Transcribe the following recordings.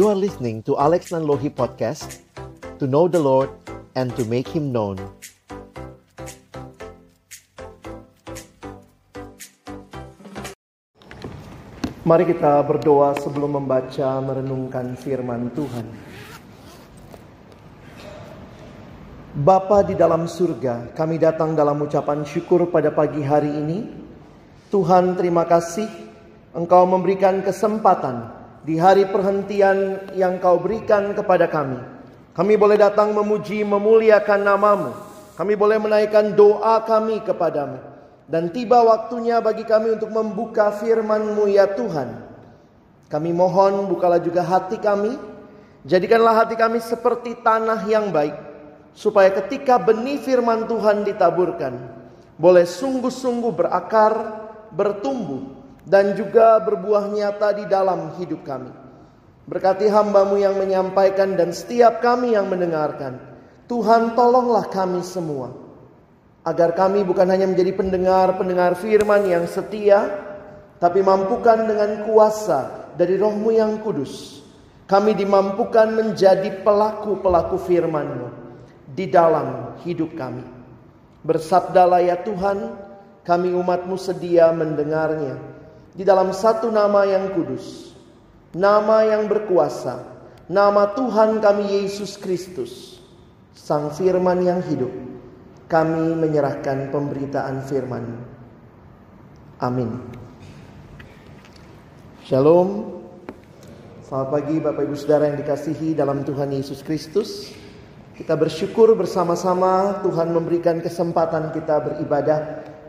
You are listening to Alex Nanlohi Podcast To know the Lord and to make Him known Mari kita berdoa sebelum membaca merenungkan firman Tuhan. Bapa di dalam surga, kami datang dalam ucapan syukur pada pagi hari ini. Tuhan terima kasih Engkau memberikan kesempatan di hari perhentian yang Kau berikan kepada kami. Kami boleh datang memuji, memuliakan namamu. Kami boleh menaikkan doa kami kepadamu. Dan tiba waktunya bagi kami untuk membuka firman-Mu ya Tuhan. Kami mohon bukalah juga hati kami. Jadikanlah hati kami seperti tanah yang baik supaya ketika benih firman Tuhan ditaburkan, boleh sungguh-sungguh berakar, bertumbuh, dan juga berbuah nyata di dalam hidup kami. Berkati hambamu yang menyampaikan dan setiap kami yang mendengarkan. Tuhan tolonglah kami semua. Agar kami bukan hanya menjadi pendengar-pendengar firman yang setia. Tapi mampukan dengan kuasa dari rohmu yang kudus. Kami dimampukan menjadi pelaku-pelaku firmanmu di dalam hidup kami. Bersabdalah ya Tuhan, kami umatmu sedia mendengarnya. Di dalam satu nama yang kudus, nama yang berkuasa, nama Tuhan kami Yesus Kristus, Sang Firman yang hidup. Kami menyerahkan pemberitaan firman. Amin. Shalom. Selamat pagi Bapak Ibu Saudara yang dikasihi dalam Tuhan Yesus Kristus. Kita bersyukur bersama-sama Tuhan memberikan kesempatan kita beribadah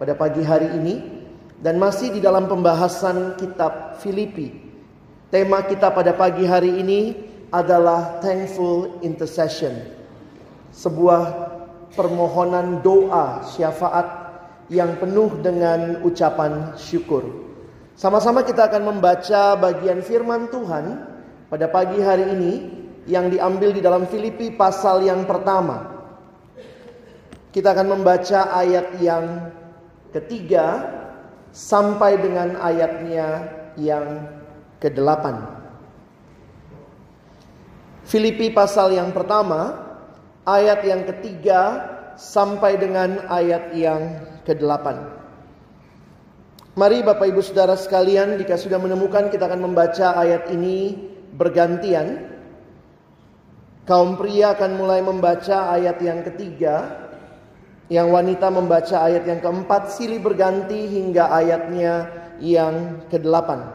pada pagi hari ini dan masih di dalam pembahasan kitab Filipi. Tema kita pada pagi hari ini adalah thankful intercession. Sebuah permohonan doa syafaat yang penuh dengan ucapan syukur. Sama-sama kita akan membaca bagian firman Tuhan pada pagi hari ini yang diambil di dalam Filipi pasal yang pertama. Kita akan membaca ayat yang ketiga sampai dengan ayatnya yang ke-8. Filipi pasal yang pertama, ayat yang ketiga sampai dengan ayat yang ke-8. Mari Bapak Ibu Saudara sekalian, jika sudah menemukan kita akan membaca ayat ini bergantian. Kaum pria akan mulai membaca ayat yang ketiga, yang wanita membaca ayat yang keempat, silih berganti hingga ayatnya yang kedelapan.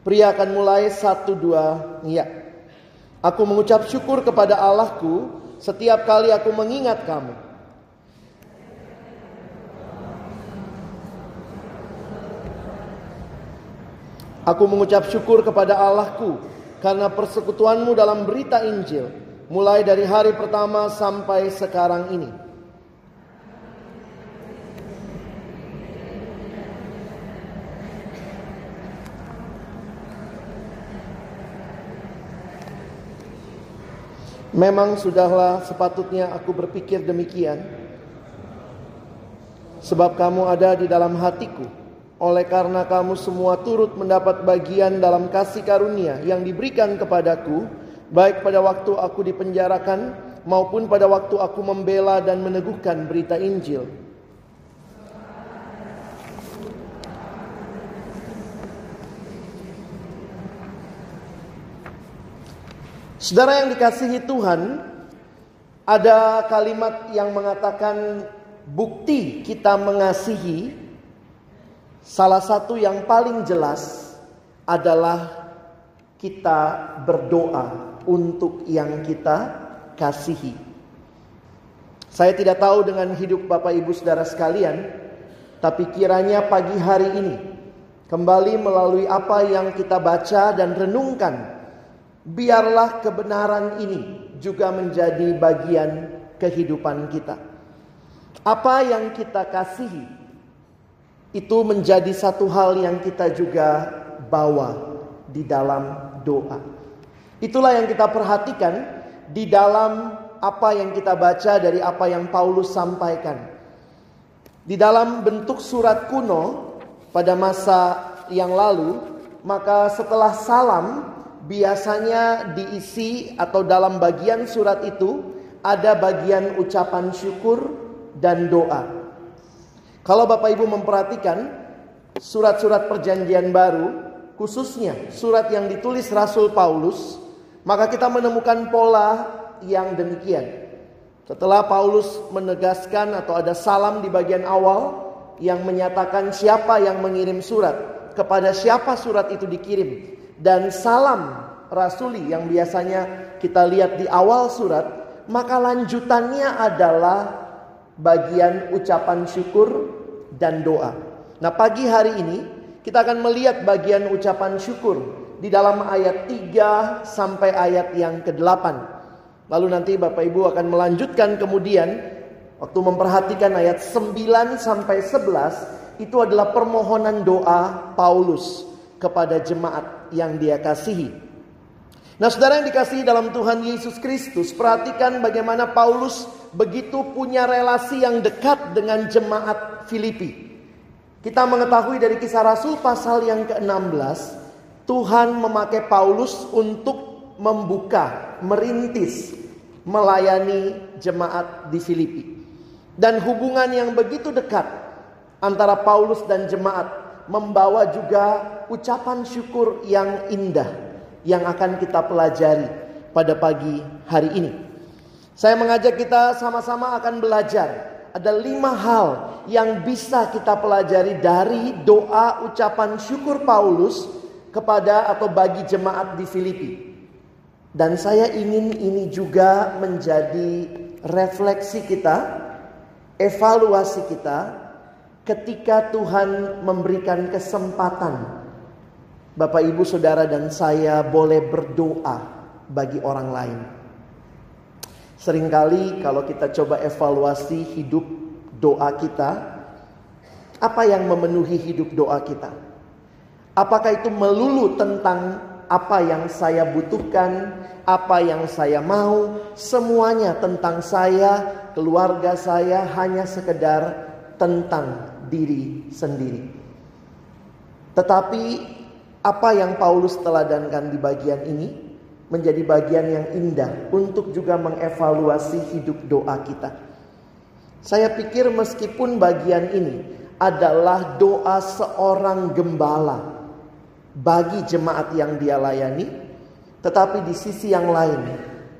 Pria akan mulai satu dua, ya. Aku mengucap syukur kepada Allahku setiap kali aku mengingat kamu. Aku mengucap syukur kepada Allahku karena persekutuanmu dalam berita Injil mulai dari hari pertama sampai sekarang ini. Memang sudahlah sepatutnya aku berpikir demikian. Sebab kamu ada di dalam hatiku oleh karena kamu semua turut mendapat bagian dalam kasih karunia yang diberikan kepadaku, baik pada waktu aku dipenjarakan maupun pada waktu aku membela dan meneguhkan berita Injil. Saudara yang dikasihi Tuhan, ada kalimat yang mengatakan bukti kita mengasihi Salah satu yang paling jelas adalah kita berdoa untuk yang kita kasihi. Saya tidak tahu dengan hidup Bapak Ibu Saudara sekalian, tapi kiranya pagi hari ini kembali melalui apa yang kita baca dan renungkan, biarlah kebenaran ini juga menjadi bagian kehidupan kita. Apa yang kita kasihi itu menjadi satu hal yang kita juga bawa di dalam doa. Itulah yang kita perhatikan di dalam apa yang kita baca dari apa yang Paulus sampaikan. Di dalam bentuk surat kuno pada masa yang lalu, maka setelah salam biasanya diisi atau dalam bagian surat itu ada bagian ucapan syukur dan doa. Kalau Bapak Ibu memperhatikan surat-surat perjanjian baru, khususnya surat yang ditulis Rasul Paulus, maka kita menemukan pola yang demikian. Setelah Paulus menegaskan atau ada salam di bagian awal yang menyatakan siapa yang mengirim surat, kepada siapa surat itu dikirim, dan salam rasuli yang biasanya kita lihat di awal surat, maka lanjutannya adalah bagian ucapan syukur dan doa. Nah, pagi hari ini kita akan melihat bagian ucapan syukur di dalam ayat 3 sampai ayat yang ke-8. Lalu nanti Bapak Ibu akan melanjutkan kemudian waktu memperhatikan ayat 9 sampai 11 itu adalah permohonan doa Paulus kepada jemaat yang dia kasihi. Nah, saudara yang dikasihi dalam Tuhan Yesus Kristus, perhatikan bagaimana Paulus begitu punya relasi yang dekat dengan jemaat Filipi. Kita mengetahui dari kisah Rasul pasal yang ke-16, Tuhan memakai Paulus untuk membuka, merintis, melayani jemaat di Filipi. Dan hubungan yang begitu dekat antara Paulus dan jemaat membawa juga ucapan syukur yang indah yang akan kita pelajari pada pagi hari ini. Saya mengajak kita sama-sama akan belajar. Ada lima hal yang bisa kita pelajari dari doa ucapan syukur Paulus kepada atau bagi jemaat di Filipi. Dan saya ingin ini juga menjadi refleksi kita, evaluasi kita ketika Tuhan memberikan kesempatan Bapak Ibu Saudara dan saya boleh berdoa bagi orang lain. Seringkali kalau kita coba evaluasi hidup doa kita, apa yang memenuhi hidup doa kita? Apakah itu melulu tentang apa yang saya butuhkan, apa yang saya mau, semuanya tentang saya, keluarga saya hanya sekedar tentang diri sendiri. Tetapi apa yang Paulus teladankan di bagian ini menjadi bagian yang indah untuk juga mengevaluasi hidup doa kita. Saya pikir meskipun bagian ini adalah doa seorang gembala bagi jemaat yang dia layani, tetapi di sisi yang lain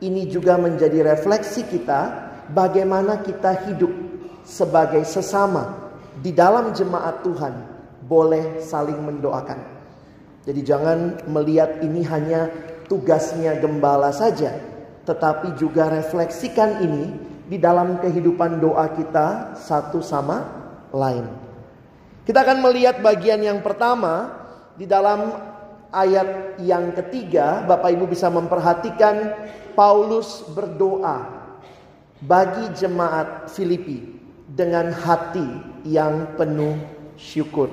ini juga menjadi refleksi kita bagaimana kita hidup sebagai sesama di dalam jemaat Tuhan boleh saling mendoakan. Jadi jangan melihat ini hanya tugasnya gembala saja, tetapi juga refleksikan ini di dalam kehidupan doa kita satu sama lain. Kita akan melihat bagian yang pertama di dalam ayat yang ketiga, Bapak Ibu bisa memperhatikan Paulus berdoa bagi jemaat Filipi dengan hati yang penuh syukur.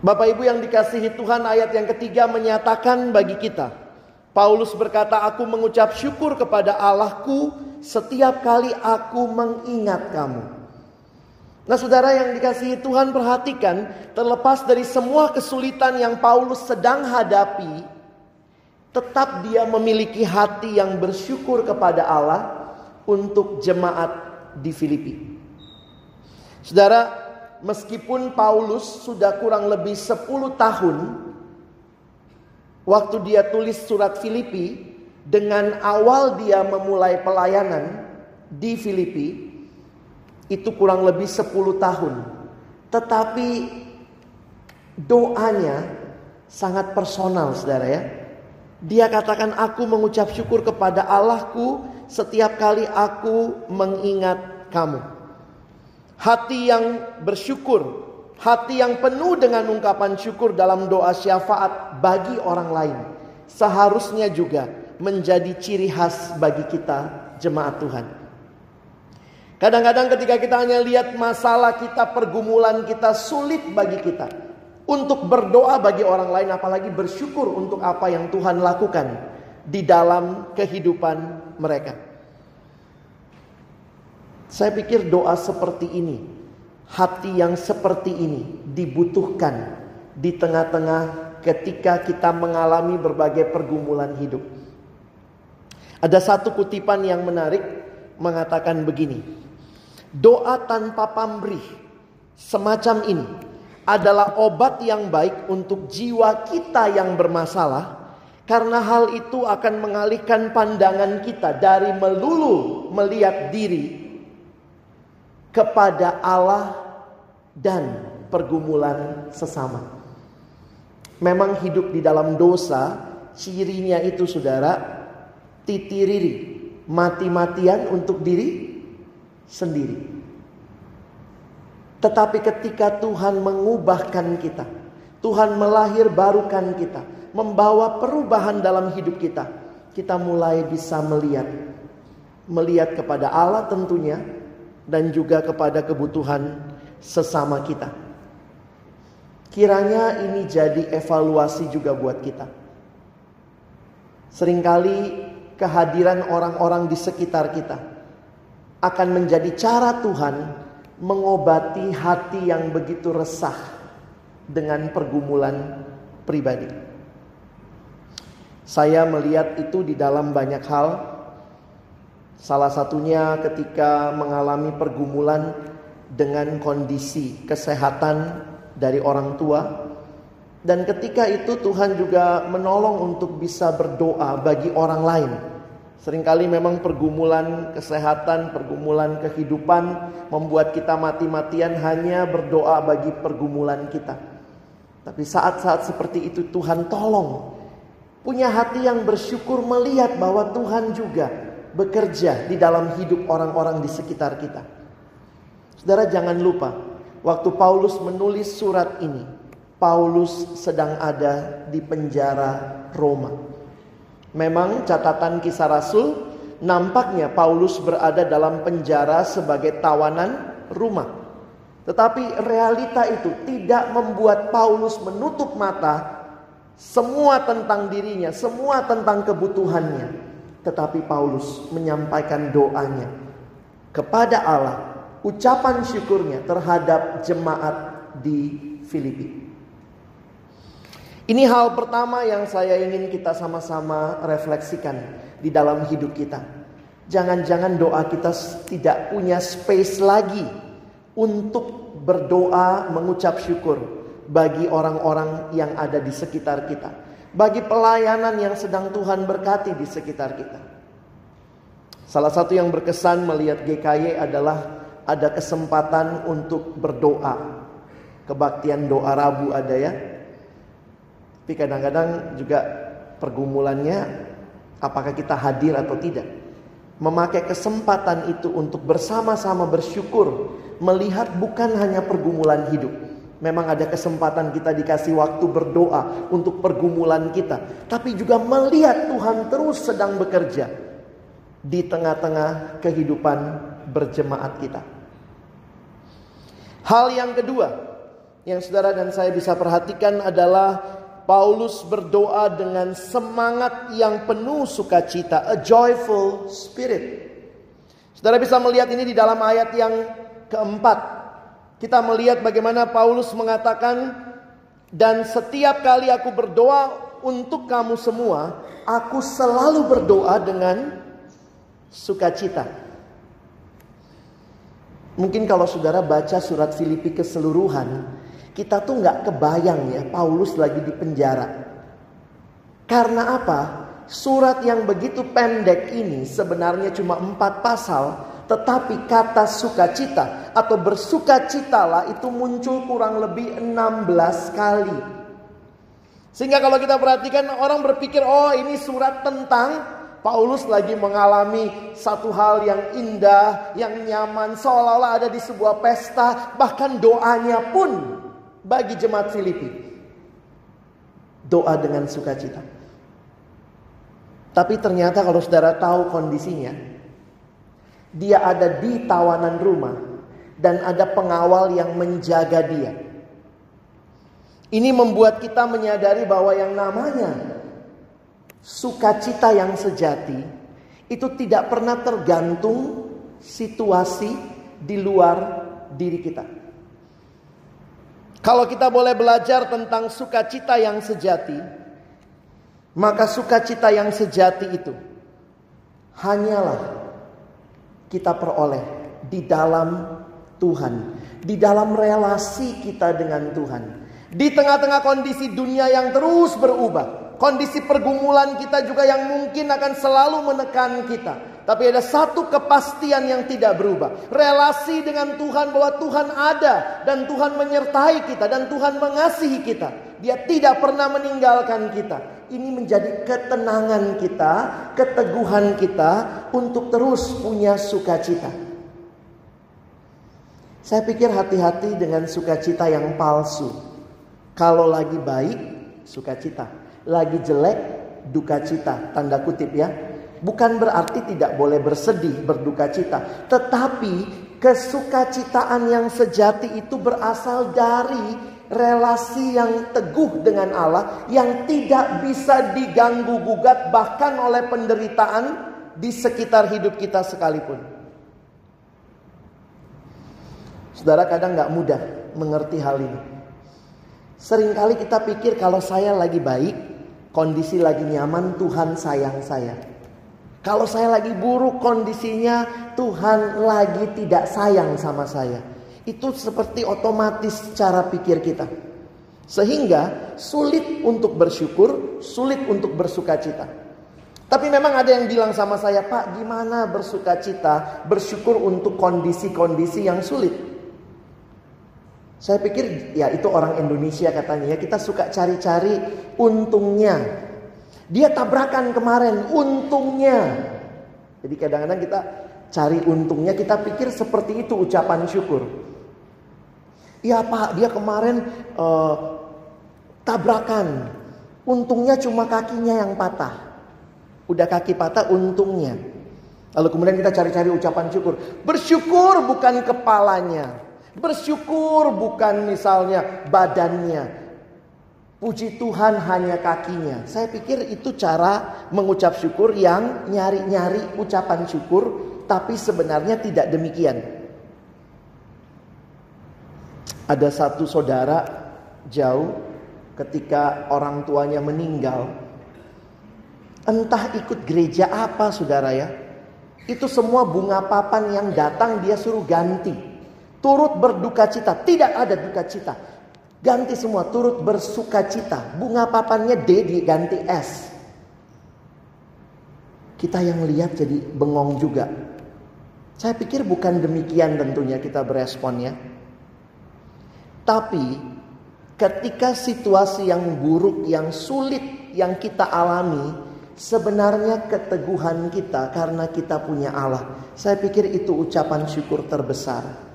Bapak Ibu yang dikasihi Tuhan, ayat yang ketiga menyatakan bagi kita, Paulus berkata, "Aku mengucap syukur kepada Allahku setiap kali aku mengingat kamu." Nah saudara yang dikasihi Tuhan perhatikan terlepas dari semua kesulitan yang Paulus sedang hadapi tetap dia memiliki hati yang bersyukur kepada Allah untuk jemaat di Filipi. Saudara, meskipun Paulus sudah kurang lebih 10 tahun waktu dia tulis surat Filipi dengan awal dia memulai pelayanan di Filipi, itu kurang lebih 10 tahun. Tetapi doanya sangat personal saudara ya. Dia katakan aku mengucap syukur kepada Allahku setiap kali aku mengingat kamu. Hati yang bersyukur, hati yang penuh dengan ungkapan syukur dalam doa syafaat bagi orang lain. Seharusnya juga menjadi ciri khas bagi kita jemaat Tuhan. Kadang-kadang ketika kita hanya lihat masalah kita, pergumulan kita sulit bagi kita untuk berdoa bagi orang lain, apalagi bersyukur untuk apa yang Tuhan lakukan di dalam kehidupan mereka. Saya pikir doa seperti ini, hati yang seperti ini dibutuhkan di tengah-tengah ketika kita mengalami berbagai pergumulan hidup. Ada satu kutipan yang menarik mengatakan begini. Doa tanpa pamrih semacam ini adalah obat yang baik untuk jiwa kita yang bermasalah karena hal itu akan mengalihkan pandangan kita dari melulu melihat diri kepada Allah dan pergumulan sesama. Memang hidup di dalam dosa, cirinya itu saudara, titiriri, mati-matian untuk diri sendiri. Tetapi ketika Tuhan mengubahkan kita, Tuhan melahir barukan kita, membawa perubahan dalam hidup kita, kita mulai bisa melihat melihat kepada Allah tentunya dan juga kepada kebutuhan sesama kita. Kiranya ini jadi evaluasi juga buat kita. Seringkali kehadiran orang-orang di sekitar kita akan menjadi cara Tuhan mengobati hati yang begitu resah dengan pergumulan pribadi. Saya melihat itu di dalam banyak hal. Salah satunya ketika mengalami pergumulan dengan kondisi kesehatan dari orang tua. Dan ketika itu Tuhan juga menolong untuk bisa berdoa bagi orang lain Seringkali memang pergumulan kesehatan, pergumulan kehidupan membuat kita mati-matian hanya berdoa bagi pergumulan kita. Tapi saat-saat seperti itu Tuhan tolong. Punya hati yang bersyukur melihat bahwa Tuhan juga bekerja di dalam hidup orang-orang di sekitar kita. Saudara jangan lupa, waktu Paulus menulis surat ini, Paulus sedang ada di penjara Roma. Memang catatan kisah Rasul nampaknya Paulus berada dalam penjara sebagai tawanan rumah. Tetapi realita itu tidak membuat Paulus menutup mata semua tentang dirinya, semua tentang kebutuhannya. Tetapi Paulus menyampaikan doanya kepada Allah, ucapan syukurnya terhadap jemaat di Filipi. Ini hal pertama yang saya ingin kita sama-sama refleksikan di dalam hidup kita. Jangan-jangan doa kita tidak punya space lagi untuk berdoa mengucap syukur bagi orang-orang yang ada di sekitar kita. Bagi pelayanan yang sedang Tuhan berkati di sekitar kita. Salah satu yang berkesan melihat GKY adalah ada kesempatan untuk berdoa. Kebaktian doa Rabu ada ya tapi kadang-kadang juga pergumulannya apakah kita hadir atau tidak. Memakai kesempatan itu untuk bersama-sama bersyukur melihat bukan hanya pergumulan hidup. Memang ada kesempatan kita dikasih waktu berdoa untuk pergumulan kita, tapi juga melihat Tuhan terus sedang bekerja di tengah-tengah kehidupan berjemaat kita. Hal yang kedua yang saudara dan saya bisa perhatikan adalah Paulus berdoa dengan semangat yang penuh sukacita, a joyful spirit. Saudara bisa melihat ini di dalam ayat yang keempat. Kita melihat bagaimana Paulus mengatakan, "Dan setiap kali aku berdoa untuk kamu semua, aku selalu berdoa dengan sukacita." Mungkin kalau saudara baca surat Filipi keseluruhan, kita tuh nggak kebayang ya Paulus lagi di penjara. Karena apa? Surat yang begitu pendek ini sebenarnya cuma empat pasal, tetapi kata sukacita atau bersukacitalah itu muncul kurang lebih 16 kali. Sehingga kalau kita perhatikan orang berpikir oh ini surat tentang Paulus lagi mengalami satu hal yang indah, yang nyaman, seolah-olah ada di sebuah pesta, bahkan doanya pun bagi jemaat Filipi. Doa dengan sukacita. Tapi ternyata kalau saudara tahu kondisinya, dia ada di tawanan rumah dan ada pengawal yang menjaga dia. Ini membuat kita menyadari bahwa yang namanya sukacita yang sejati itu tidak pernah tergantung situasi di luar diri kita. Kalau kita boleh belajar tentang sukacita yang sejati, maka sukacita yang sejati itu hanyalah kita peroleh di dalam Tuhan, di dalam relasi kita dengan Tuhan. Di tengah-tengah kondisi dunia yang terus berubah, kondisi pergumulan kita juga yang mungkin akan selalu menekan kita. Tapi ada satu kepastian yang tidak berubah. Relasi dengan Tuhan bahwa Tuhan ada dan Tuhan menyertai kita dan Tuhan mengasihi kita. Dia tidak pernah meninggalkan kita. Ini menjadi ketenangan kita, keteguhan kita untuk terus punya sukacita. Saya pikir hati-hati dengan sukacita yang palsu. Kalau lagi baik, sukacita. Lagi jelek, duka cita. Tanda kutip ya. Bukan berarti tidak boleh bersedih, berduka cita. Tetapi kesukacitaan yang sejati itu berasal dari relasi yang teguh dengan Allah. Yang tidak bisa diganggu gugat bahkan oleh penderitaan di sekitar hidup kita sekalipun. Saudara kadang gak mudah mengerti hal ini. Seringkali kita pikir kalau saya lagi baik, kondisi lagi nyaman, Tuhan sayang saya. Kalau saya lagi buruk kondisinya, Tuhan lagi tidak sayang sama saya. Itu seperti otomatis cara pikir kita. Sehingga sulit untuk bersyukur, sulit untuk bersuka cita. Tapi memang ada yang bilang sama saya, Pak gimana bersuka cita, bersyukur untuk kondisi-kondisi yang sulit. Saya pikir ya itu orang Indonesia katanya ya kita suka cari-cari untungnya dia tabrakan kemarin, untungnya. Jadi kadang-kadang kita cari untungnya, kita pikir seperti itu ucapan syukur. Iya pak, dia kemarin uh, tabrakan. Untungnya cuma kakinya yang patah. Udah kaki patah, untungnya. Lalu kemudian kita cari-cari ucapan syukur. Bersyukur bukan kepalanya. Bersyukur bukan misalnya badannya. Puji Tuhan hanya kakinya. Saya pikir itu cara mengucap syukur yang nyari-nyari ucapan syukur, tapi sebenarnya tidak demikian. Ada satu saudara jauh ketika orang tuanya meninggal. Entah ikut gereja apa saudara ya. Itu semua bunga papan yang datang dia suruh ganti. Turut berduka cita. Tidak ada duka cita. Ganti semua turut bersuka cita. Bunga papannya D diganti S. Kita yang lihat jadi bengong juga. Saya pikir bukan demikian tentunya kita beresponnya. Tapi ketika situasi yang buruk, yang sulit yang kita alami, sebenarnya keteguhan kita karena kita punya Allah. Saya pikir itu ucapan syukur terbesar.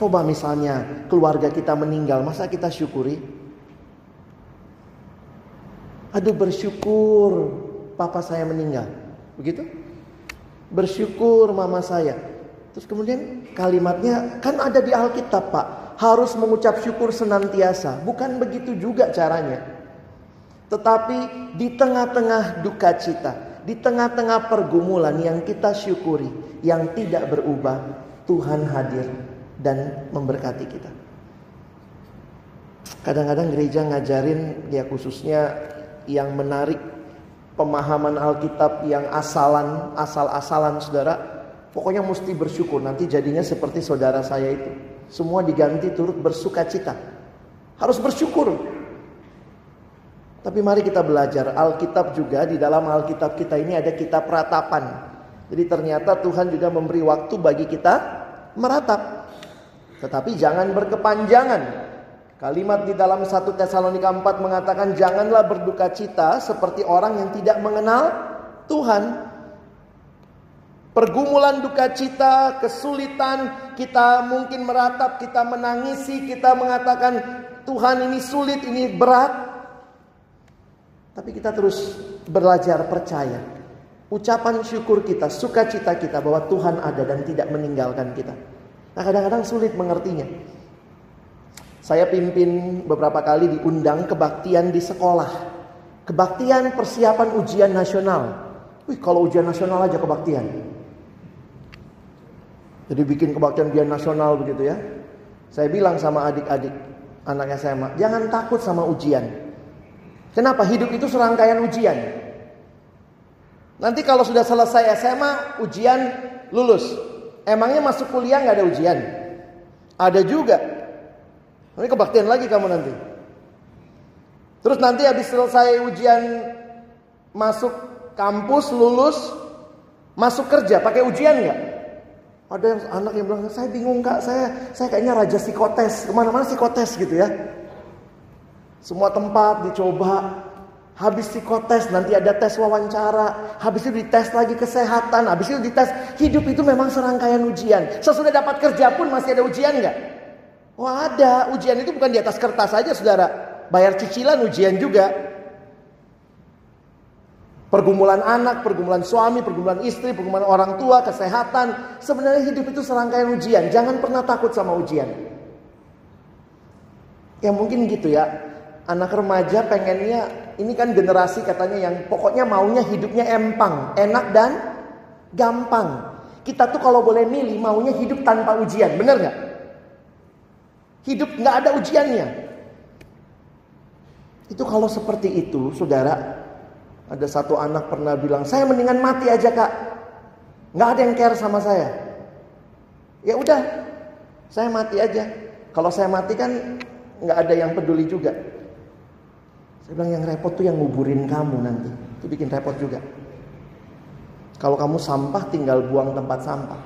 Coba misalnya keluarga kita meninggal, masa kita syukuri? Aduh bersyukur papa saya meninggal. Begitu? Bersyukur mama saya. Terus kemudian kalimatnya kan ada di Alkitab pak. Harus mengucap syukur senantiasa. Bukan begitu juga caranya. Tetapi di tengah-tengah duka cita. Di tengah-tengah pergumulan yang kita syukuri. Yang tidak berubah. Tuhan hadir dan memberkati kita. Kadang-kadang gereja ngajarin ya khususnya yang menarik pemahaman Alkitab yang asalan, asal-asalan saudara. Pokoknya mesti bersyukur nanti jadinya seperti saudara saya itu. Semua diganti turut bersuka cita. Harus bersyukur. Tapi mari kita belajar Alkitab juga di dalam Alkitab kita ini ada kitab ratapan. Jadi ternyata Tuhan juga memberi waktu bagi kita meratap. Tetapi jangan berkepanjangan. Kalimat di dalam 1 Tesalonika 4 mengatakan janganlah berduka cita seperti orang yang tidak mengenal Tuhan. Pergumulan duka cita, kesulitan, kita mungkin meratap, kita menangisi, kita mengatakan Tuhan ini sulit, ini berat. Tapi kita terus belajar percaya. Ucapan syukur kita, sukacita kita bahwa Tuhan ada dan tidak meninggalkan kita. Nah kadang-kadang sulit mengertinya. Saya pimpin beberapa kali diundang kebaktian di sekolah. Kebaktian persiapan ujian nasional. Wih kalau ujian nasional aja kebaktian. Jadi bikin kebaktian ujian nasional begitu ya. Saya bilang sama adik-adik. anak SMA, jangan takut sama ujian. Kenapa? Hidup itu serangkaian ujian. Nanti kalau sudah selesai SMA, ujian lulus. Emangnya masuk kuliah nggak ada ujian? Ada juga. Ini kebaktian lagi kamu nanti. Terus nanti habis selesai ujian masuk kampus, lulus, masuk kerja, pakai ujian nggak? Ada yang anak yang bilang, saya bingung kak, saya saya kayaknya raja psikotes, ke mana-mana psikotes gitu ya. Semua tempat dicoba, habis psikotes nanti ada tes wawancara, habis itu dites lagi kesehatan, habis itu dites hidup itu memang serangkaian ujian. Sesudah dapat kerja pun masih ada ujian nggak? Oh ada, ujian itu bukan di atas kertas saja saudara, bayar cicilan ujian juga. Pergumulan anak, pergumulan suami, pergumulan istri, pergumulan orang tua, kesehatan. Sebenarnya hidup itu serangkaian ujian. Jangan pernah takut sama ujian. Ya mungkin gitu ya. Anak remaja pengennya, ini kan generasi katanya yang pokoknya maunya hidupnya empang, enak dan gampang. Kita tuh kalau boleh milih maunya hidup tanpa ujian, bener nggak? Hidup nggak ada ujiannya. Itu kalau seperti itu, saudara, ada satu anak pernah bilang, saya mendingan mati aja kak. Nggak ada yang care sama saya. Ya udah, saya mati aja. Kalau saya mati kan nggak ada yang peduli juga. Saya bilang yang repot tuh yang nguburin kamu nanti. Itu bikin repot juga. Kalau kamu sampah tinggal buang tempat sampah.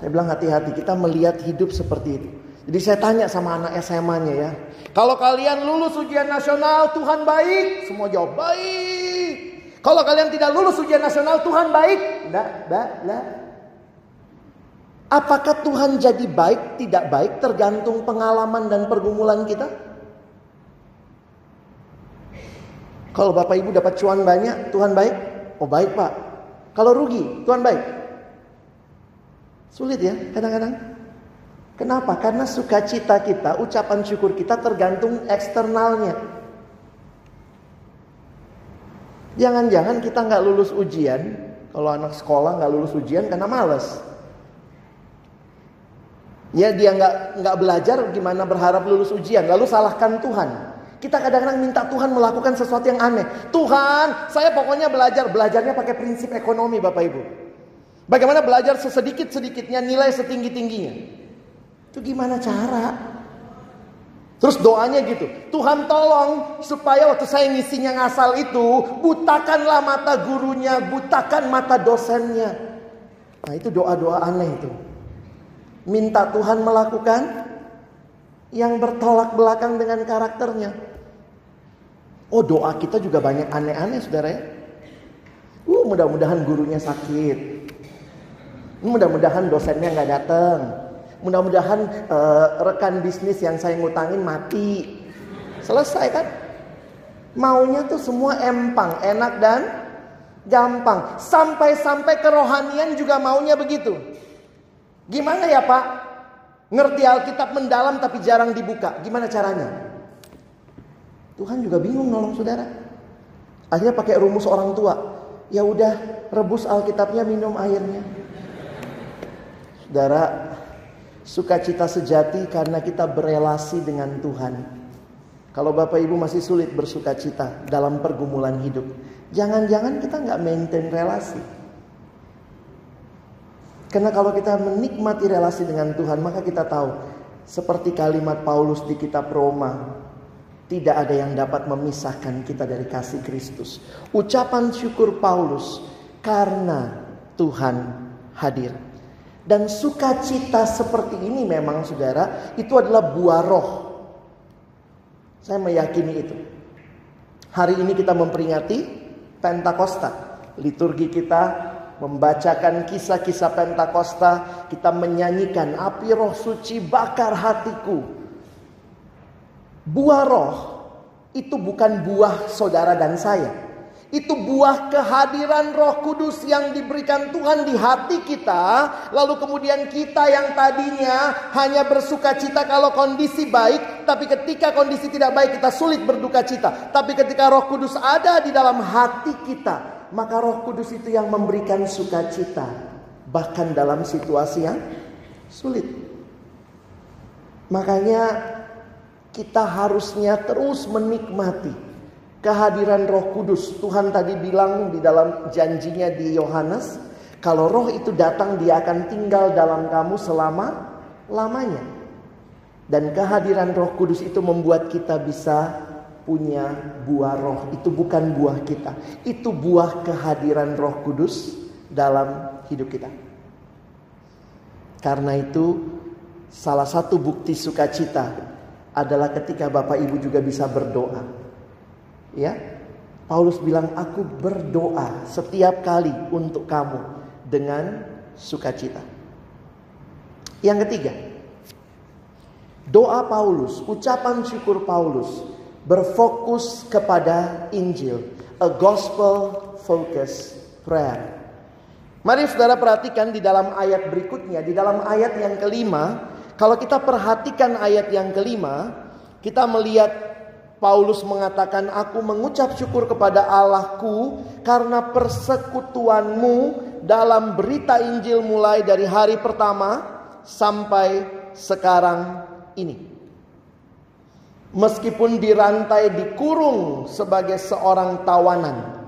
Saya bilang hati-hati kita melihat hidup seperti itu. Jadi saya tanya sama anak SMA-nya ya. Kalau kalian lulus ujian nasional, Tuhan baik. Semua jawab baik. Kalau kalian tidak lulus ujian nasional, Tuhan baik. Enggak, enggak, enggak. Apakah Tuhan jadi baik, tidak baik tergantung pengalaman dan pergumulan kita? Kalau Bapak Ibu dapat cuan banyak, Tuhan baik? Oh baik Pak. Kalau rugi, Tuhan baik? Sulit ya kadang-kadang. Kenapa? Karena sukacita kita, ucapan syukur kita tergantung eksternalnya. Jangan-jangan kita nggak lulus ujian, kalau anak sekolah nggak lulus ujian karena males. Ya dia nggak nggak belajar gimana berharap lulus ujian, lalu salahkan Tuhan. Kita kadang-kadang minta Tuhan melakukan sesuatu yang aneh. Tuhan, saya pokoknya belajar, belajarnya pakai prinsip ekonomi Bapak Ibu. Bagaimana belajar sesedikit-sedikitnya nilai setinggi-tingginya. Itu gimana cara? Terus doanya gitu, Tuhan tolong supaya waktu saya ngisinya ngasal itu, butakanlah mata gurunya, butakan mata dosennya. Nah itu doa-doa aneh itu. Minta Tuhan melakukan yang bertolak belakang dengan karakternya. Oh doa kita juga banyak aneh-aneh saudara ya. Uh, mudah-mudahan gurunya sakit. Mudah-mudahan dosennya nggak datang. Mudah-mudahan uh, rekan bisnis yang saya ngutangin mati. Selesai kan? Maunya tuh semua empang, enak dan gampang. Sampai-sampai kerohanian juga maunya begitu. Gimana ya Pak? Ngerti Alkitab mendalam tapi jarang dibuka. Gimana caranya? Tuhan juga bingung nolong saudara. Akhirnya pakai rumus orang tua. Ya udah rebus Alkitabnya minum airnya. Saudara, Sukacita sejati karena kita berelasi dengan Tuhan. Kalau Bapak Ibu masih sulit bersukacita dalam pergumulan hidup, jangan-jangan kita nggak maintain relasi. Karena kalau kita menikmati relasi dengan Tuhan, maka kita tahu seperti kalimat Paulus di kitab Roma, tidak ada yang dapat memisahkan kita dari kasih Kristus. Ucapan syukur Paulus karena Tuhan hadir. Dan sukacita seperti ini memang saudara itu adalah buah roh. Saya meyakini itu. Hari ini kita memperingati Pentakosta. Liturgi kita membacakan kisah-kisah Pentakosta, kita menyanyikan api roh suci bakar hatiku. Buah roh itu bukan buah saudara dan saya. Itu buah kehadiran Roh Kudus yang diberikan Tuhan di hati kita. Lalu kemudian kita yang tadinya hanya bersuka cita kalau kondisi baik, tapi ketika kondisi tidak baik kita sulit berduka cita. Tapi ketika Roh Kudus ada di dalam hati kita, maka Roh Kudus itu yang memberikan sukacita bahkan dalam situasi yang sulit. Makanya kita harusnya terus menikmati kehadiran Roh Kudus. Tuhan tadi bilang di dalam janjinya di Yohanes, kalau Roh itu datang dia akan tinggal dalam kamu selama lamanya. Dan kehadiran Roh Kudus itu membuat kita bisa punya buah roh. Itu bukan buah kita. Itu buah kehadiran Roh Kudus dalam hidup kita. Karena itu salah satu bukti sukacita adalah ketika Bapak Ibu juga bisa berdoa. Ya. Paulus bilang aku berdoa setiap kali untuk kamu dengan sukacita. Yang ketiga, doa Paulus, ucapan syukur Paulus berfokus kepada Injil, a gospel focus prayer. Mari saudara perhatikan di dalam ayat berikutnya, di dalam ayat yang kelima, kalau kita perhatikan ayat yang kelima, kita melihat Paulus mengatakan, Aku mengucap syukur kepada Allahku karena persekutuanmu dalam berita Injil mulai dari hari pertama sampai sekarang ini. Meskipun dirantai dikurung sebagai seorang tawanan.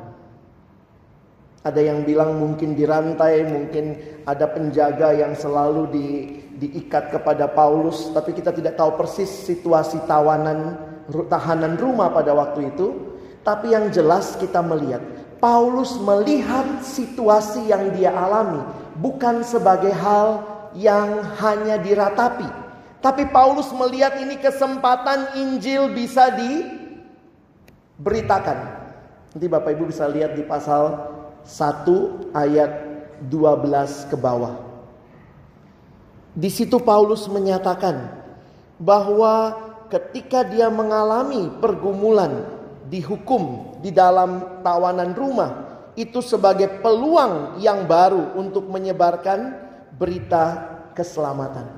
Ada yang bilang mungkin dirantai, mungkin ada penjaga yang selalu di, diikat kepada Paulus. Tapi kita tidak tahu persis situasi tawanan, tahanan rumah pada waktu itu. Tapi yang jelas kita melihat, Paulus melihat situasi yang dia alami. Bukan sebagai hal yang hanya diratapi tapi Paulus melihat ini kesempatan Injil bisa diberitakan. Nanti Bapak Ibu bisa lihat di pasal 1 ayat 12 ke bawah. Di situ Paulus menyatakan bahwa ketika dia mengalami pergumulan dihukum di dalam tawanan rumah itu sebagai peluang yang baru untuk menyebarkan berita keselamatan.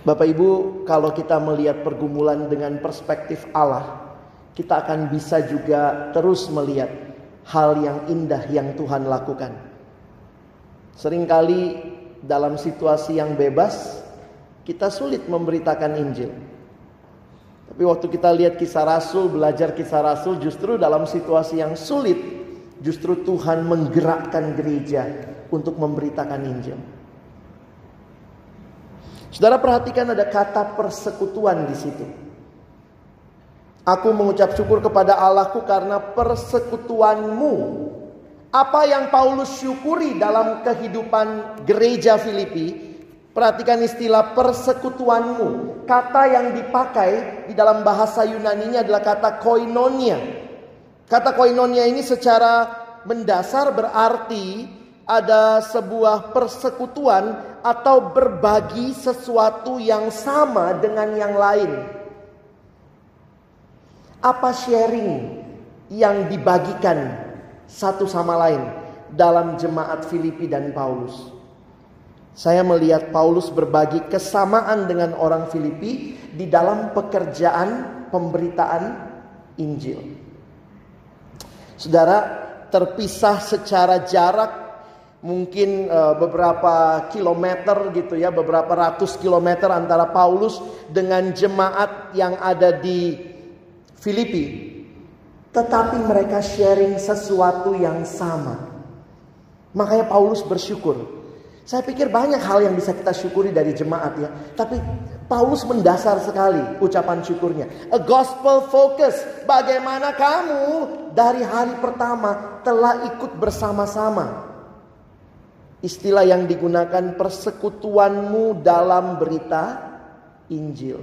Bapak Ibu, kalau kita melihat pergumulan dengan perspektif Allah, kita akan bisa juga terus melihat hal yang indah yang Tuhan lakukan. Seringkali dalam situasi yang bebas, kita sulit memberitakan Injil. Tapi waktu kita lihat kisah Rasul, belajar kisah Rasul, justru dalam situasi yang sulit, justru Tuhan menggerakkan gereja untuk memberitakan Injil. Saudara perhatikan ada kata persekutuan di situ. Aku mengucap syukur kepada Allahku karena persekutuanmu. Apa yang Paulus syukuri dalam kehidupan gereja Filipi, perhatikan istilah persekutuanmu. Kata yang dipakai di dalam bahasa Yunani adalah kata koinonia. Kata koinonia ini secara mendasar berarti ada sebuah persekutuan atau berbagi sesuatu yang sama dengan yang lain. Apa sharing yang dibagikan satu sama lain dalam jemaat Filipi dan Paulus? Saya melihat Paulus berbagi kesamaan dengan orang Filipi di dalam pekerjaan pemberitaan Injil. Saudara, terpisah secara jarak mungkin uh, beberapa kilometer gitu ya, beberapa ratus kilometer antara Paulus dengan jemaat yang ada di Filipi. Tetapi mereka sharing sesuatu yang sama. Makanya Paulus bersyukur. Saya pikir banyak hal yang bisa kita syukuri dari jemaat ya. Tapi Paulus mendasar sekali ucapan syukurnya. A gospel focus. Bagaimana kamu dari hari pertama telah ikut bersama-sama Istilah yang digunakan persekutuanmu dalam berita Injil.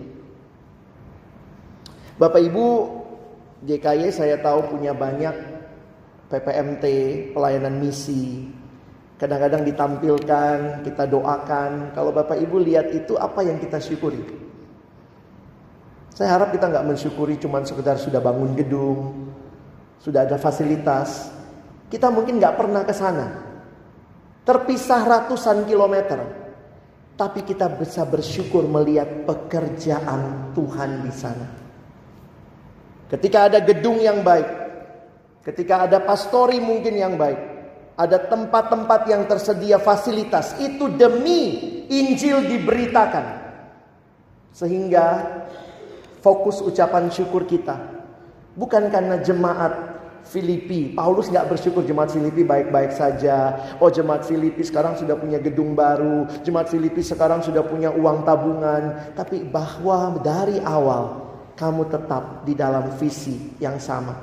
Bapak Ibu, GKY saya tahu punya banyak PPMT, pelayanan misi. Kadang-kadang ditampilkan, kita doakan. Kalau Bapak Ibu lihat itu apa yang kita syukuri? Saya harap kita nggak mensyukuri cuma sekedar sudah bangun gedung, sudah ada fasilitas. Kita mungkin nggak pernah ke sana. Terpisah ratusan kilometer. Tapi kita bisa bersyukur melihat pekerjaan Tuhan di sana. Ketika ada gedung yang baik. Ketika ada pastori mungkin yang baik. ada tempat-tempat yang tersedia fasilitas. Itu demi Injil diberitakan. Sehingga fokus ucapan syukur kita. Bukan karena jemaat Filipi. Paulus nggak bersyukur jemaat Filipi baik-baik saja. Oh jemaat Filipi sekarang sudah punya gedung baru. Jemaat Filipi sekarang sudah punya uang tabungan. Tapi bahwa dari awal kamu tetap di dalam visi yang sama.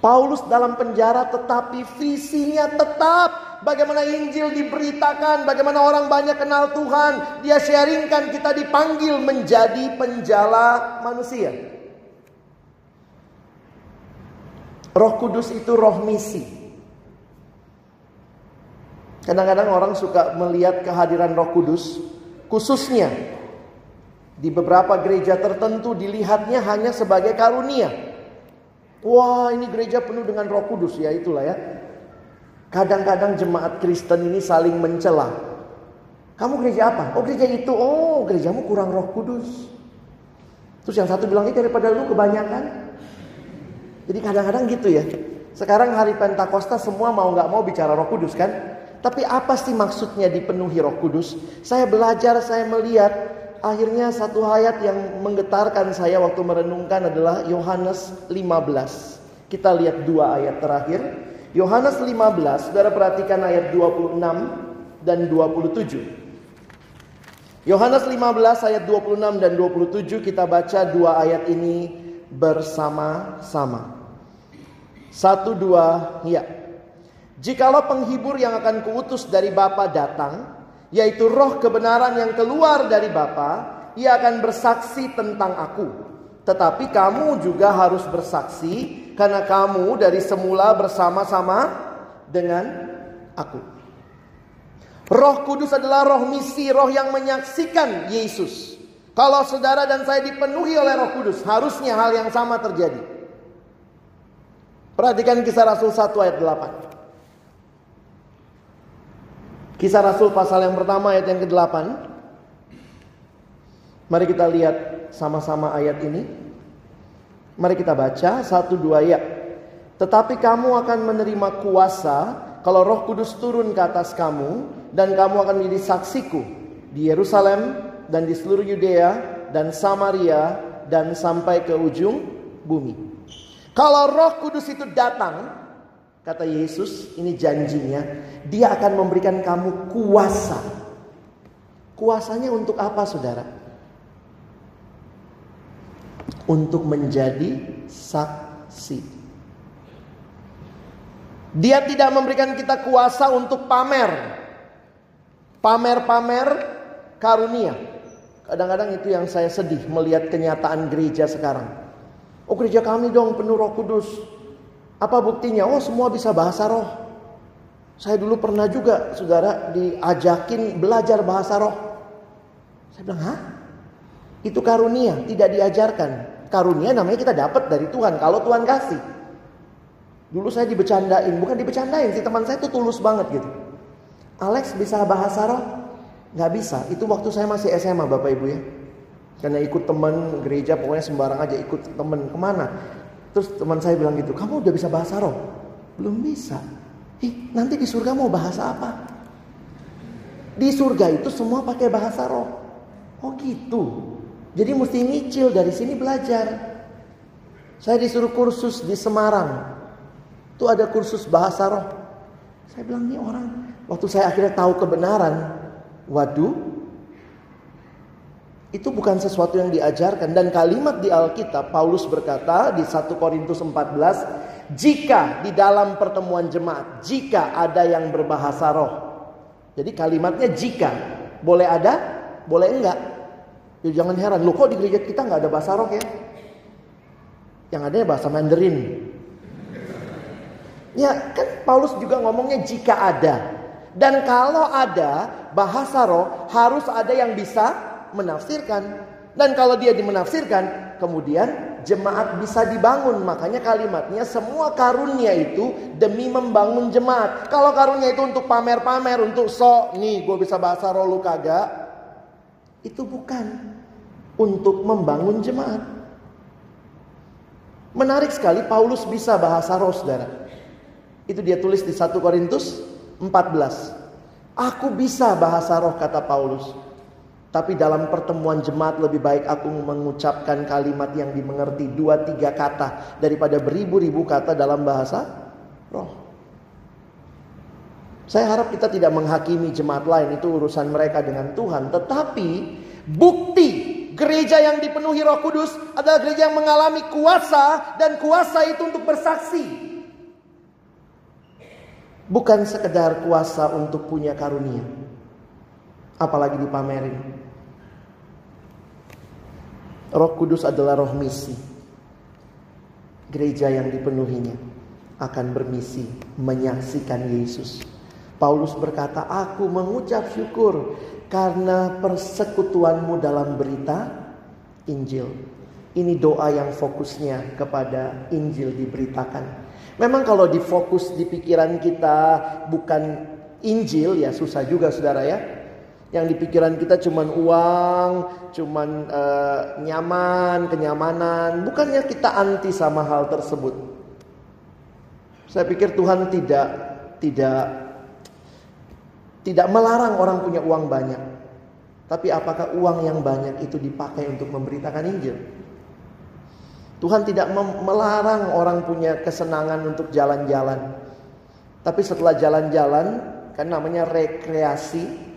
Paulus dalam penjara tetapi visinya tetap bagaimana Injil diberitakan, bagaimana orang banyak kenal Tuhan. Dia sharingkan kita dipanggil menjadi penjala manusia. Roh Kudus itu roh misi. Kadang-kadang orang suka melihat kehadiran Roh Kudus, khususnya di beberapa gereja tertentu dilihatnya hanya sebagai karunia. Wah ini gereja penuh dengan roh kudus ya itulah ya. Kadang-kadang jemaat Kristen ini saling mencela. Kamu gereja apa? Oh gereja itu. Oh gerejamu kurang roh kudus. Terus yang satu bilang itu daripada lu kebanyakan. Jadi kadang-kadang gitu ya. Sekarang hari Pentakosta semua mau nggak mau bicara roh kudus kan. Tapi apa sih maksudnya dipenuhi roh kudus? Saya belajar, saya melihat akhirnya satu ayat yang menggetarkan saya waktu merenungkan adalah Yohanes 15. Kita lihat dua ayat terakhir. Yohanes 15, saudara perhatikan ayat 26 dan 27. Yohanes 15 ayat 26 dan 27 kita baca dua ayat ini bersama-sama. Satu dua, ya. Jikalau penghibur yang akan kuutus dari Bapa datang, yaitu roh kebenaran yang keluar dari Bapa, ia akan bersaksi tentang aku. Tetapi kamu juga harus bersaksi karena kamu dari semula bersama-sama dengan aku. Roh Kudus adalah roh misi, roh yang menyaksikan Yesus. Kalau saudara dan saya dipenuhi oleh Roh Kudus, harusnya hal yang sama terjadi. Perhatikan kisah Rasul 1 ayat 8. Kisah Rasul pasal yang pertama ayat yang ke-8. Mari kita lihat sama-sama ayat ini. Mari kita baca satu dua ayat. Tetapi kamu akan menerima kuasa kalau Roh Kudus turun ke atas kamu dan kamu akan menjadi saksiku di Yerusalem dan di seluruh Yudea dan Samaria dan sampai ke ujung bumi. Kalau Roh Kudus itu datang, Kata Yesus, ini janjinya, dia akan memberikan kamu kuasa. Kuasanya untuk apa saudara? Untuk menjadi saksi. Dia tidak memberikan kita kuasa untuk pamer. Pamer-pamer karunia. Kadang-kadang itu yang saya sedih melihat kenyataan gereja sekarang. Oh gereja kami dong penuh roh kudus. Apa buktinya? Oh semua bisa bahasa roh. Saya dulu pernah juga saudara diajakin belajar bahasa roh. Saya bilang, hah? Itu karunia, tidak diajarkan. Karunia namanya kita dapat dari Tuhan, kalau Tuhan kasih. Dulu saya dibecandain, bukan dibecandain sih teman saya itu tulus banget gitu. Alex bisa bahasa roh? Gak bisa, itu waktu saya masih SMA Bapak Ibu ya. Karena ikut teman gereja pokoknya sembarang aja ikut teman ke mana. Terus teman saya bilang gitu, kamu udah bisa bahasa roh? Belum bisa. Ih, nanti di surga mau bahasa apa? Di surga itu semua pakai bahasa roh. Oh gitu. Jadi mesti nyicil dari sini belajar. Saya disuruh kursus di Semarang. Itu ada kursus bahasa roh. Saya bilang nih orang, waktu saya akhirnya tahu kebenaran, waduh, itu bukan sesuatu yang diajarkan. Dan kalimat di Alkitab Paulus berkata di 1 Korintus 14 jika di dalam pertemuan jemaat jika ada yang berbahasa roh. Jadi kalimatnya jika. Boleh ada boleh enggak? Ya, jangan heran. Lu kok di gereja kita nggak ada bahasa roh ya? Yang ada bahasa Mandarin. Ya kan Paulus juga ngomongnya jika ada. Dan kalau ada bahasa roh harus ada yang bisa menafsirkan. Dan kalau dia dimenafsirkan, kemudian jemaat bisa dibangun. Makanya kalimatnya semua karunia itu demi membangun jemaat. Kalau karunia itu untuk pamer-pamer, untuk sok, nih gue bisa bahasa roh lu kagak. Itu bukan untuk membangun jemaat. Menarik sekali Paulus bisa bahasa roh saudara. Itu dia tulis di 1 Korintus 14. Aku bisa bahasa roh kata Paulus. Tapi dalam pertemuan jemaat lebih baik aku mengucapkan kalimat yang dimengerti dua tiga kata daripada beribu-ribu kata dalam bahasa roh. Saya harap kita tidak menghakimi jemaat lain itu urusan mereka dengan Tuhan, tetapi bukti gereja yang dipenuhi Roh Kudus adalah gereja yang mengalami kuasa dan kuasa itu untuk bersaksi. Bukan sekedar kuasa untuk punya karunia. Apalagi dipamerin. Roh Kudus adalah roh misi. Gereja yang dipenuhinya akan bermisi menyaksikan Yesus. Paulus berkata, "Aku mengucap syukur karena persekutuanmu dalam berita Injil." Ini doa yang fokusnya kepada Injil diberitakan. Memang kalau difokus di pikiran kita bukan Injil ya susah juga saudara ya. Yang di pikiran kita cuman uang, cuman uh, nyaman, kenyamanan. Bukannya kita anti sama hal tersebut. Saya pikir Tuhan tidak tidak tidak melarang orang punya uang banyak. Tapi apakah uang yang banyak itu dipakai untuk memberitakan Injil? Tuhan tidak melarang orang punya kesenangan untuk jalan-jalan. Tapi setelah jalan-jalan, kan namanya rekreasi.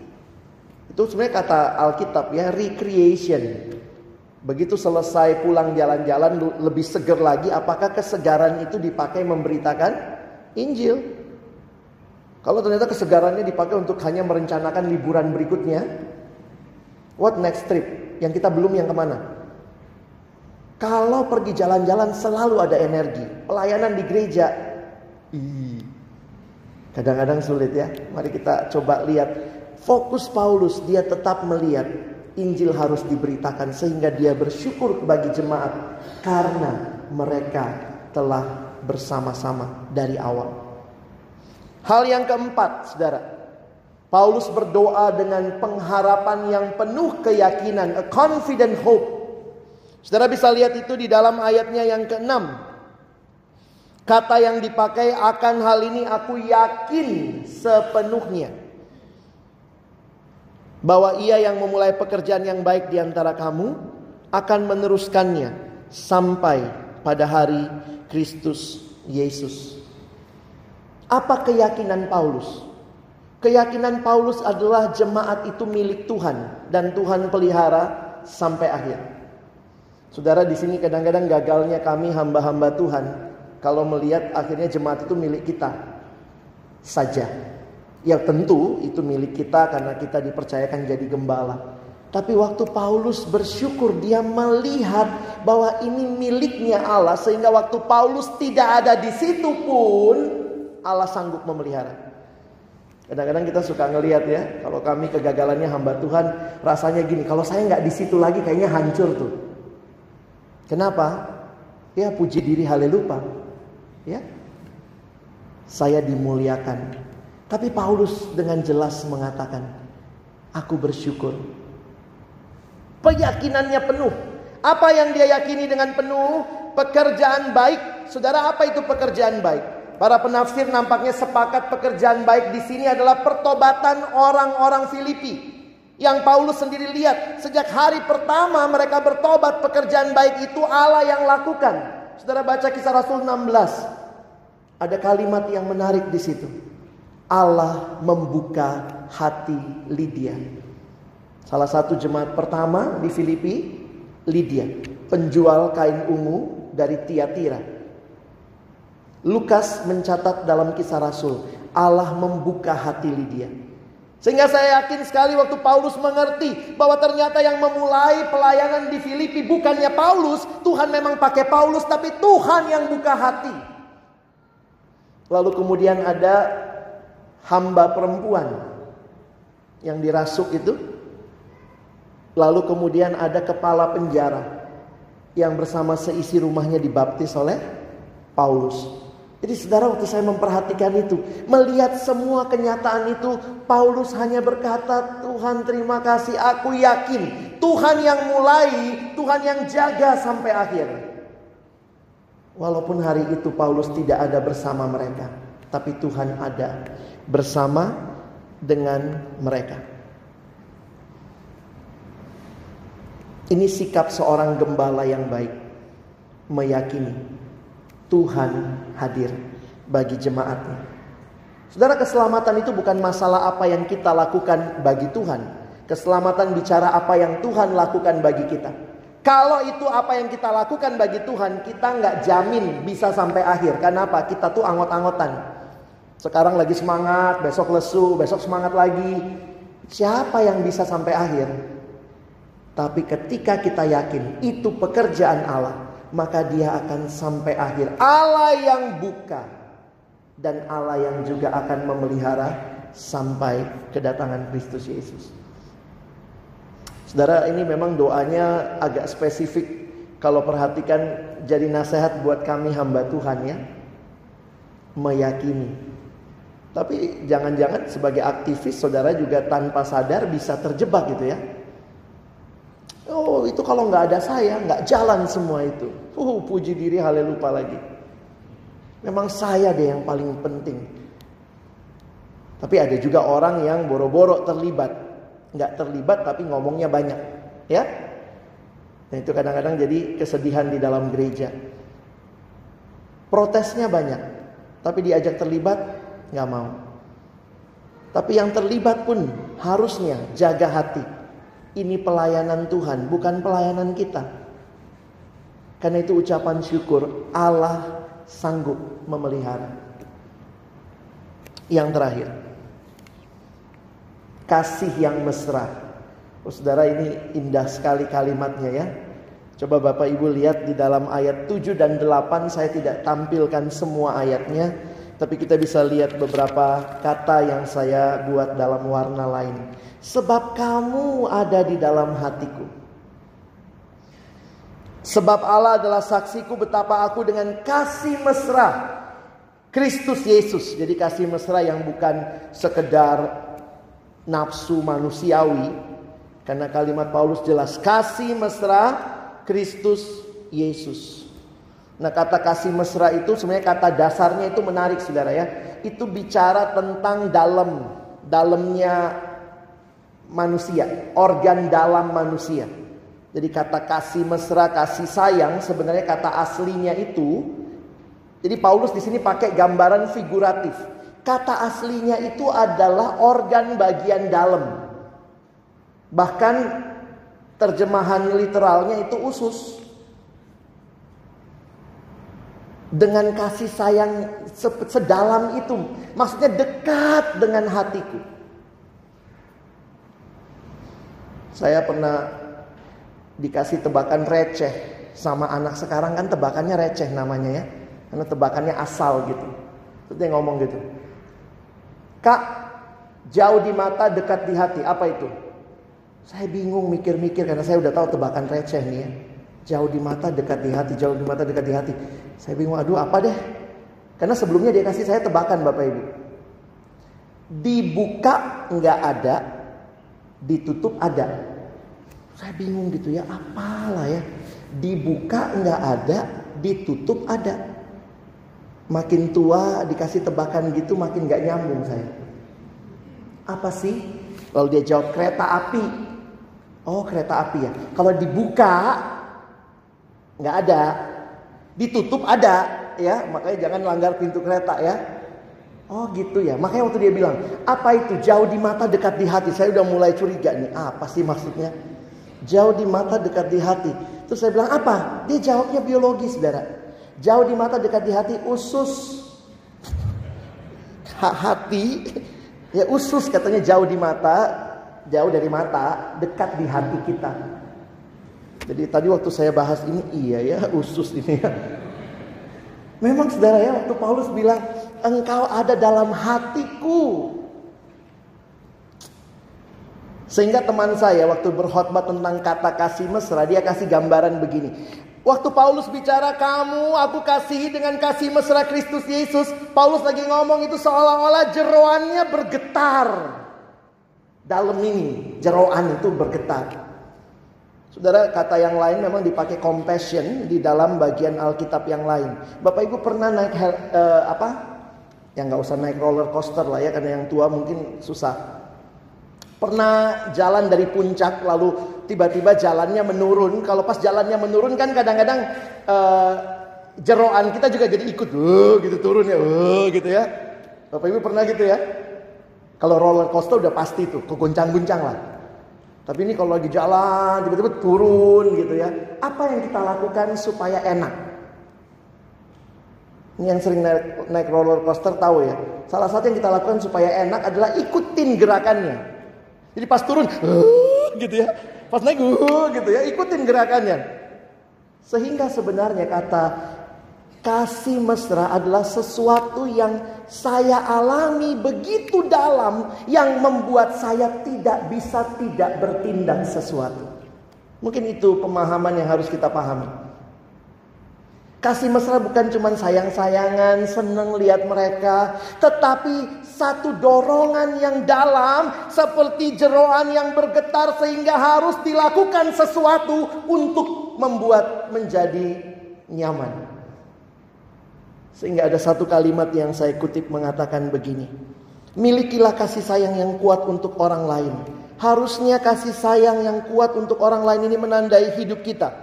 Itu sebenarnya kata Alkitab ya, recreation. Begitu selesai pulang jalan-jalan lebih seger lagi, apakah kesegaran itu dipakai memberitakan Injil? Kalau ternyata kesegarannya dipakai untuk hanya merencanakan liburan berikutnya, what next trip? Yang kita belum yang ke mana? Kalau pergi jalan-jalan selalu ada energi. Pelayanan di gereja, kadang-kadang sulit ya. Mari kita coba lihat. Fokus Paulus, dia tetap melihat Injil harus diberitakan sehingga dia bersyukur bagi jemaat karena mereka telah bersama-sama dari awal. Hal yang keempat, saudara. Paulus berdoa dengan pengharapan yang penuh keyakinan, a confident hope. Saudara bisa lihat itu di dalam ayatnya yang keenam. Kata yang dipakai akan hal ini aku yakin sepenuhnya. Bahwa ia yang memulai pekerjaan yang baik di antara kamu akan meneruskannya sampai pada hari Kristus Yesus. Apa keyakinan Paulus? Keyakinan Paulus adalah jemaat itu milik Tuhan dan Tuhan pelihara sampai akhir. Saudara di sini kadang-kadang gagalnya kami hamba-hamba Tuhan kalau melihat akhirnya jemaat itu milik kita saja. Ya tentu itu milik kita karena kita dipercayakan jadi gembala. Tapi waktu Paulus bersyukur dia melihat bahwa ini miliknya Allah sehingga waktu Paulus tidak ada di situ pun Allah sanggup memelihara. Kadang-kadang kita suka ngelihat ya, kalau kami kegagalannya hamba Tuhan, rasanya gini, kalau saya nggak di situ lagi kayaknya hancur tuh. Kenapa? Ya puji diri haleluya. Ya. Saya dimuliakan. Tapi Paulus dengan jelas mengatakan, aku bersyukur. Keyakinannya penuh. Apa yang dia yakini dengan penuh? Pekerjaan baik. Saudara, apa itu pekerjaan baik? Para penafsir nampaknya sepakat pekerjaan baik di sini adalah pertobatan orang-orang Filipi. Yang Paulus sendiri lihat sejak hari pertama mereka bertobat pekerjaan baik itu Allah yang lakukan. Saudara baca kisah Rasul 16. Ada kalimat yang menarik di situ. Allah membuka hati Lydia. Salah satu jemaat pertama di Filipi, Lydia, penjual kain ungu dari Tiatira. Lukas mencatat dalam kisah Rasul, Allah membuka hati Lydia. Sehingga saya yakin sekali waktu Paulus mengerti bahwa ternyata yang memulai pelayanan di Filipi bukannya Paulus, Tuhan memang pakai Paulus tapi Tuhan yang buka hati. Lalu kemudian ada hamba perempuan yang dirasuk itu. Lalu kemudian ada kepala penjara yang bersama seisi rumahnya dibaptis oleh Paulus. Jadi saudara waktu saya memperhatikan itu, melihat semua kenyataan itu, Paulus hanya berkata, Tuhan terima kasih, aku yakin Tuhan yang mulai, Tuhan yang jaga sampai akhir. Walaupun hari itu Paulus tidak ada bersama mereka, tapi Tuhan ada. Bersama dengan mereka. Ini sikap seorang gembala yang baik, meyakini Tuhan hadir bagi jemaatnya. Saudara, keselamatan itu bukan masalah apa yang kita lakukan bagi Tuhan. Keselamatan bicara apa yang Tuhan lakukan bagi kita. Kalau itu apa yang kita lakukan bagi Tuhan, kita nggak jamin bisa sampai akhir. Kenapa? Kita tuh angot-angotan. Sekarang lagi semangat, besok lesu, besok semangat lagi. Siapa yang bisa sampai akhir? Tapi ketika kita yakin itu pekerjaan Allah, maka dia akan sampai akhir. Allah yang buka dan Allah yang juga akan memelihara sampai kedatangan Kristus Yesus. Saudara, ini memang doanya agak spesifik. Kalau perhatikan jadi nasihat buat kami hamba Tuhan ya. Meyakini. Tapi jangan-jangan sebagai aktivis saudara juga tanpa sadar bisa terjebak gitu ya. Oh itu kalau nggak ada saya nggak jalan semua itu. Uh puji diri haleluya lagi. Memang saya deh yang paling penting. Tapi ada juga orang yang boro-boro terlibat. Nggak terlibat tapi ngomongnya banyak. Ya. Nah itu kadang-kadang jadi kesedihan di dalam gereja. Protesnya banyak. Tapi diajak terlibat nggak mau. Tapi yang terlibat pun harusnya jaga hati. Ini pelayanan Tuhan, bukan pelayanan kita. Karena itu ucapan syukur Allah sanggup memelihara. Yang terakhir, kasih yang mesra. Oh, saudara ini indah sekali kalimatnya ya. Coba Bapak Ibu lihat di dalam ayat 7 dan 8 saya tidak tampilkan semua ayatnya. Tapi kita bisa lihat beberapa kata yang saya buat dalam warna lain. Sebab kamu ada di dalam hatiku. Sebab Allah adalah saksiku betapa aku dengan kasih mesra Kristus Yesus. Jadi kasih mesra yang bukan sekedar nafsu manusiawi. Karena kalimat Paulus jelas kasih mesra Kristus Yesus. Nah kata kasih mesra itu sebenarnya kata dasarnya itu menarik saudara ya. Itu bicara tentang dalam, dalamnya manusia, organ dalam manusia. Jadi kata kasih mesra, kasih sayang sebenarnya kata aslinya itu. Jadi Paulus di sini pakai gambaran figuratif. Kata aslinya itu adalah organ bagian dalam. Bahkan terjemahan literalnya itu usus. Dengan kasih sayang sedalam itu. Maksudnya dekat dengan hatiku. Saya pernah dikasih tebakan receh sama anak sekarang kan tebakannya receh namanya ya. Karena tebakannya asal gitu. Terus dia ngomong gitu. Kak, jauh di mata dekat di hati. Apa itu? Saya bingung mikir-mikir karena saya udah tahu tebakan receh nih ya. Jauh di mata dekat di hati, jauh di mata dekat di hati. Saya bingung, aduh apa deh? Karena sebelumnya dia kasih saya tebakan Bapak Ibu. Dibuka nggak ada, ditutup ada. Saya bingung gitu ya, apalah ya. Dibuka nggak ada, ditutup ada. Makin tua dikasih tebakan gitu makin nggak nyambung saya. Apa sih? Lalu dia jawab kereta api. Oh kereta api ya. Kalau dibuka nggak ada, ditutup ada, ya makanya jangan langgar pintu kereta ya. Oh gitu ya, makanya waktu dia bilang apa itu jauh di mata dekat di hati, saya udah mulai curiga nih apa sih maksudnya? Jauh di mata dekat di hati. Terus saya bilang apa? Dia jawabnya biologis, saudara. Jauh di mata dekat di hati usus hati ya usus katanya jauh di mata jauh dari mata dekat di hati kita jadi tadi waktu saya bahas ini iya ya usus ini ya. Memang saudara ya waktu Paulus bilang engkau ada dalam hatiku. Sehingga teman saya waktu berkhotbah tentang kata kasih mesra dia kasih gambaran begini. Waktu Paulus bicara kamu aku kasihi dengan kasih mesra Kristus Yesus. Paulus lagi ngomong itu seolah-olah jeroannya bergetar. Dalam ini jeroan itu bergetar. Saudara, kata yang lain memang dipakai compassion di dalam bagian Alkitab yang lain. Bapak Ibu pernah naik uh, apa? Yang nggak usah naik roller coaster lah ya, karena yang tua mungkin susah. Pernah jalan dari puncak lalu tiba-tiba jalannya menurun. Kalau pas jalannya menurun kan kadang-kadang uh, jeroan kita juga jadi ikut, uh, gitu turun ya, uh, gitu ya. Bapak Ibu pernah gitu ya? Kalau roller coaster udah pasti tuh, kegoncang-goncang lah. Tapi ini kalau lagi jalan tiba-tiba turun gitu ya. Apa yang kita lakukan supaya enak? Ini yang sering naik, naik roller coaster tahu ya. Salah satu yang kita lakukan supaya enak adalah ikutin gerakannya. Jadi pas turun, gitu ya. Pas naik, gitu ya. Ikutin gerakannya. Sehingga sebenarnya kata kasih mesra adalah sesuatu yang saya alami begitu dalam yang membuat saya tidak bisa tidak bertindak sesuatu. Mungkin itu pemahaman yang harus kita pahami. Kasih mesra bukan cuma sayang-sayangan, seneng lihat mereka. Tetapi satu dorongan yang dalam seperti jeroan yang bergetar sehingga harus dilakukan sesuatu untuk membuat menjadi nyaman. Sehingga ada satu kalimat yang saya kutip mengatakan begini. Milikilah kasih sayang yang kuat untuk orang lain. Harusnya kasih sayang yang kuat untuk orang lain ini menandai hidup kita.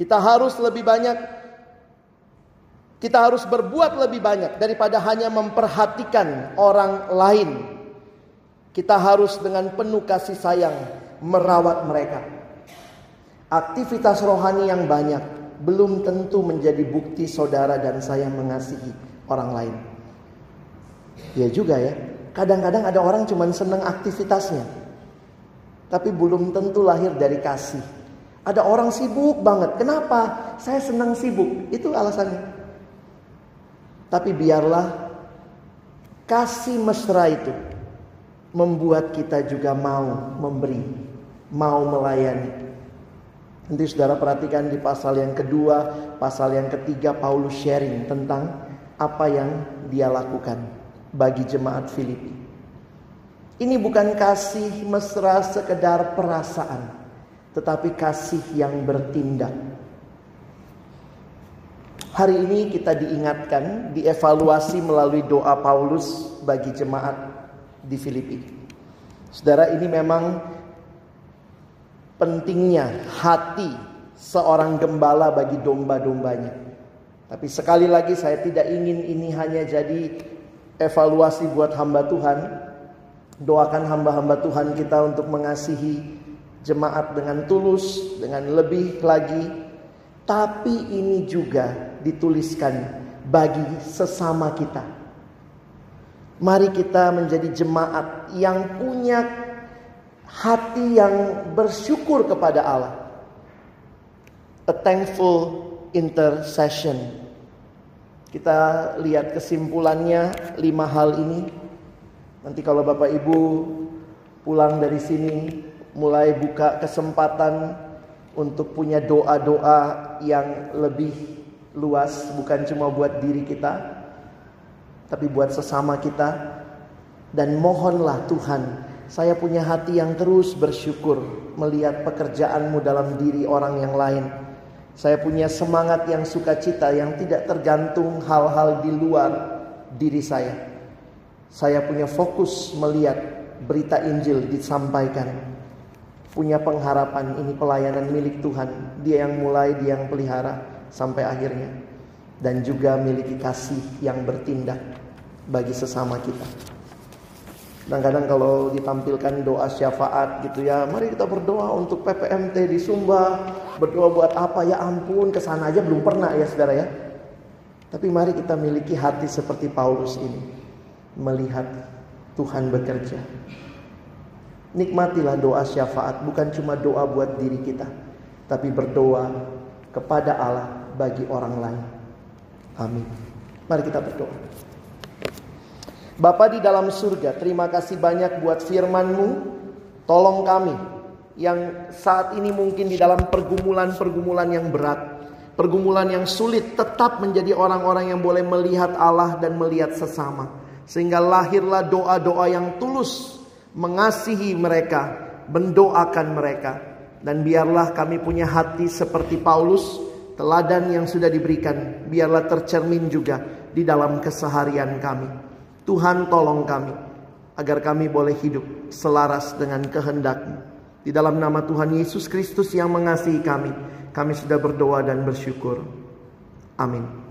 Kita harus lebih banyak kita harus berbuat lebih banyak daripada hanya memperhatikan orang lain. Kita harus dengan penuh kasih sayang merawat mereka. Aktivitas rohani yang banyak belum tentu menjadi bukti saudara dan saya mengasihi orang lain. Ya juga ya. Kadang-kadang ada orang cuma senang aktivitasnya. Tapi belum tentu lahir dari kasih. Ada orang sibuk banget. Kenapa? Saya senang sibuk. Itu alasannya. Tapi biarlah kasih mesra itu membuat kita juga mau memberi, mau melayani. Nanti saudara perhatikan di pasal yang kedua, pasal yang ketiga Paulus sharing tentang apa yang dia lakukan bagi jemaat Filipi. Ini bukan kasih mesra sekedar perasaan, tetapi kasih yang bertindak Hari ini kita diingatkan, dievaluasi melalui doa Paulus bagi jemaat di Filipi. Saudara, ini memang pentingnya hati seorang gembala bagi domba-dombanya. Tapi sekali lagi saya tidak ingin ini hanya jadi evaluasi buat hamba Tuhan. Doakan hamba-hamba Tuhan kita untuk mengasihi jemaat dengan tulus, dengan lebih lagi. Tapi ini juga dituliskan bagi sesama kita. Mari kita menjadi jemaat yang punya hati yang bersyukur kepada Allah. A thankful intercession. Kita lihat kesimpulannya lima hal ini. Nanti kalau Bapak Ibu pulang dari sini mulai buka kesempatan untuk punya doa-doa yang lebih luas bukan cuma buat diri kita tapi buat sesama kita dan mohonlah Tuhan saya punya hati yang terus bersyukur melihat pekerjaanmu dalam diri orang yang lain. Saya punya semangat yang sukacita yang tidak tergantung hal-hal di luar diri saya. Saya punya fokus melihat berita Injil disampaikan. Punya pengharapan ini pelayanan milik Tuhan. Dia yang mulai dia yang pelihara sampai akhirnya. Dan juga miliki kasih yang bertindak bagi sesama kita. Kadang-kadang kalau ditampilkan doa syafaat gitu ya, mari kita berdoa untuk PPMT di Sumba, berdoa buat apa ya ampun, ke sana aja belum pernah ya saudara ya. Tapi mari kita miliki hati seperti Paulus ini, melihat Tuhan bekerja. Nikmatilah doa syafaat, bukan cuma doa buat diri kita, tapi berdoa kepada Allah bagi orang lain. Amin. Mari kita berdoa. Bapa di dalam surga, terima kasih banyak buat firman-Mu. Tolong kami yang saat ini mungkin di dalam pergumulan-pergumulan yang berat, pergumulan yang sulit tetap menjadi orang-orang yang boleh melihat Allah dan melihat sesama. Sehingga lahirlah doa-doa yang tulus mengasihi mereka, mendoakan mereka. Dan biarlah kami punya hati seperti Paulus Teladan yang sudah diberikan biarlah tercermin juga di dalam keseharian kami. Tuhan tolong kami agar kami boleh hidup selaras dengan kehendak-Mu. Di dalam nama Tuhan Yesus Kristus yang mengasihi kami, kami sudah berdoa dan bersyukur. Amin.